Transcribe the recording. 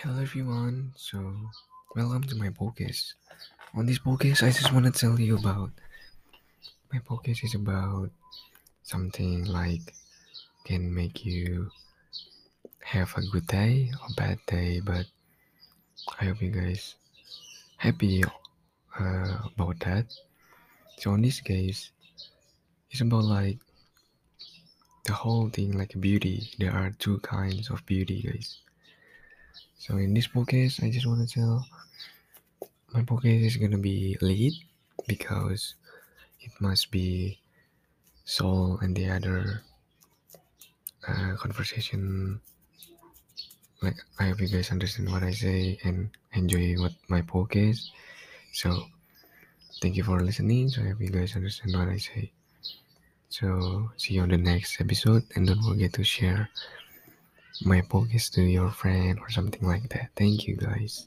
Hello everyone. So, welcome to my podcast. On this podcast, I just want to tell you about my podcast is about something like can make you have a good day or bad day, but I hope you guys happy uh, about that. So, in this case, it's about like the whole thing like beauty. There are two kinds of beauty, guys. So, in this podcast, I just want to tell my podcast is gonna be lead because it must be soul and the other uh, conversation. Like i hope you guys understand what i say and enjoy what my podcast so thank you for listening. So i hope you guys understand what i say. So see you on the next episode and don't forget to share my podcast to your friend or something like that. Thank you guys